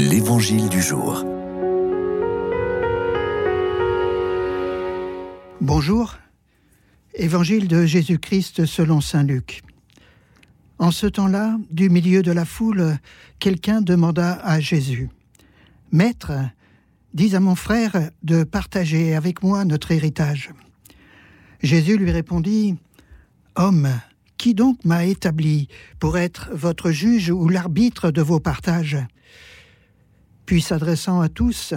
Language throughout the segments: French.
L'Évangile du jour. Bonjour, Évangile de Jésus-Christ selon Saint Luc. En ce temps-là, du milieu de la foule, quelqu'un demanda à Jésus, Maître, dis à mon frère de partager avec moi notre héritage. Jésus lui répondit, Homme, qui donc m'a établi pour être votre juge ou l'arbitre de vos partages? Puis s'adressant à tous,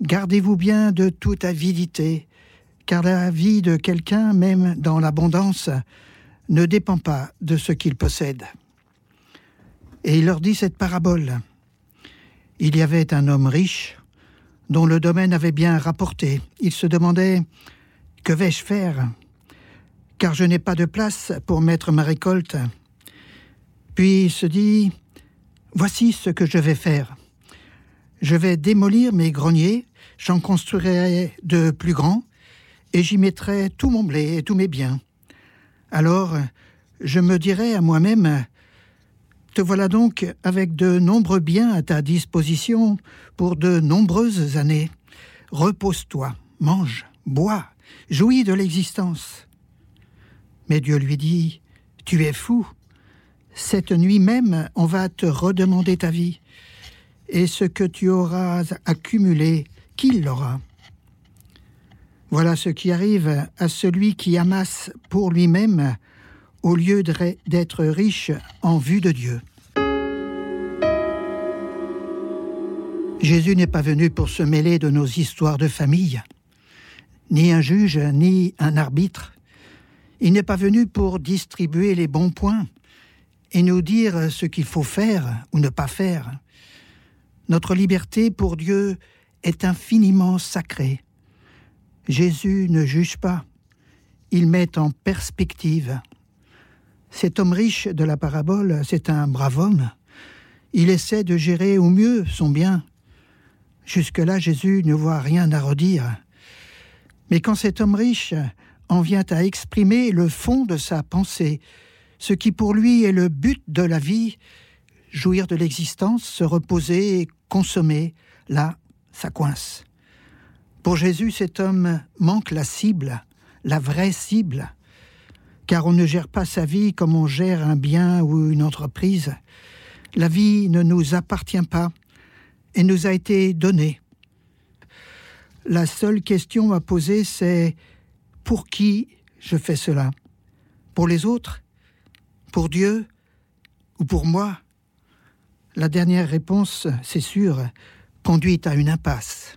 Gardez-vous bien de toute avidité, car la vie de quelqu'un, même dans l'abondance, ne dépend pas de ce qu'il possède. Et il leur dit cette parabole. Il y avait un homme riche, dont le domaine avait bien rapporté. Il se demandait Que vais-je faire? Car je n'ai pas de place pour mettre ma récolte. Puis il se dit Voici ce que je vais faire. Je vais démolir mes greniers, j'en construirai de plus grands, et j'y mettrai tout mon blé et tous mes biens. Alors, je me dirai à moi-même, Te voilà donc avec de nombreux biens à ta disposition pour de nombreuses années. Repose-toi, mange, bois, jouis de l'existence. Mais Dieu lui dit, Tu es fou. Cette nuit même, on va te redemander ta vie et ce que tu auras accumulé, qui l'aura Voilà ce qui arrive à celui qui amasse pour lui-même au lieu d'être riche en vue de Dieu. Jésus n'est pas venu pour se mêler de nos histoires de famille, ni un juge, ni un arbitre. Il n'est pas venu pour distribuer les bons points et nous dire ce qu'il faut faire ou ne pas faire. Notre liberté pour Dieu est infiniment sacrée. Jésus ne juge pas, il met en perspective. Cet homme riche de la parabole, c'est un brave homme. Il essaie de gérer au mieux son bien. Jusque-là, Jésus ne voit rien à redire. Mais quand cet homme riche en vient à exprimer le fond de sa pensée, ce qui pour lui est le but de la vie, jouir de l'existence, se reposer, consommer, là, ça coince. Pour Jésus, cet homme manque la cible, la vraie cible, car on ne gère pas sa vie comme on gère un bien ou une entreprise. La vie ne nous appartient pas et nous a été donnée. La seule question à poser, c'est pour qui je fais cela? Pour les autres? Pour Dieu Ou pour moi? La dernière réponse, c'est sûr, conduit à une impasse.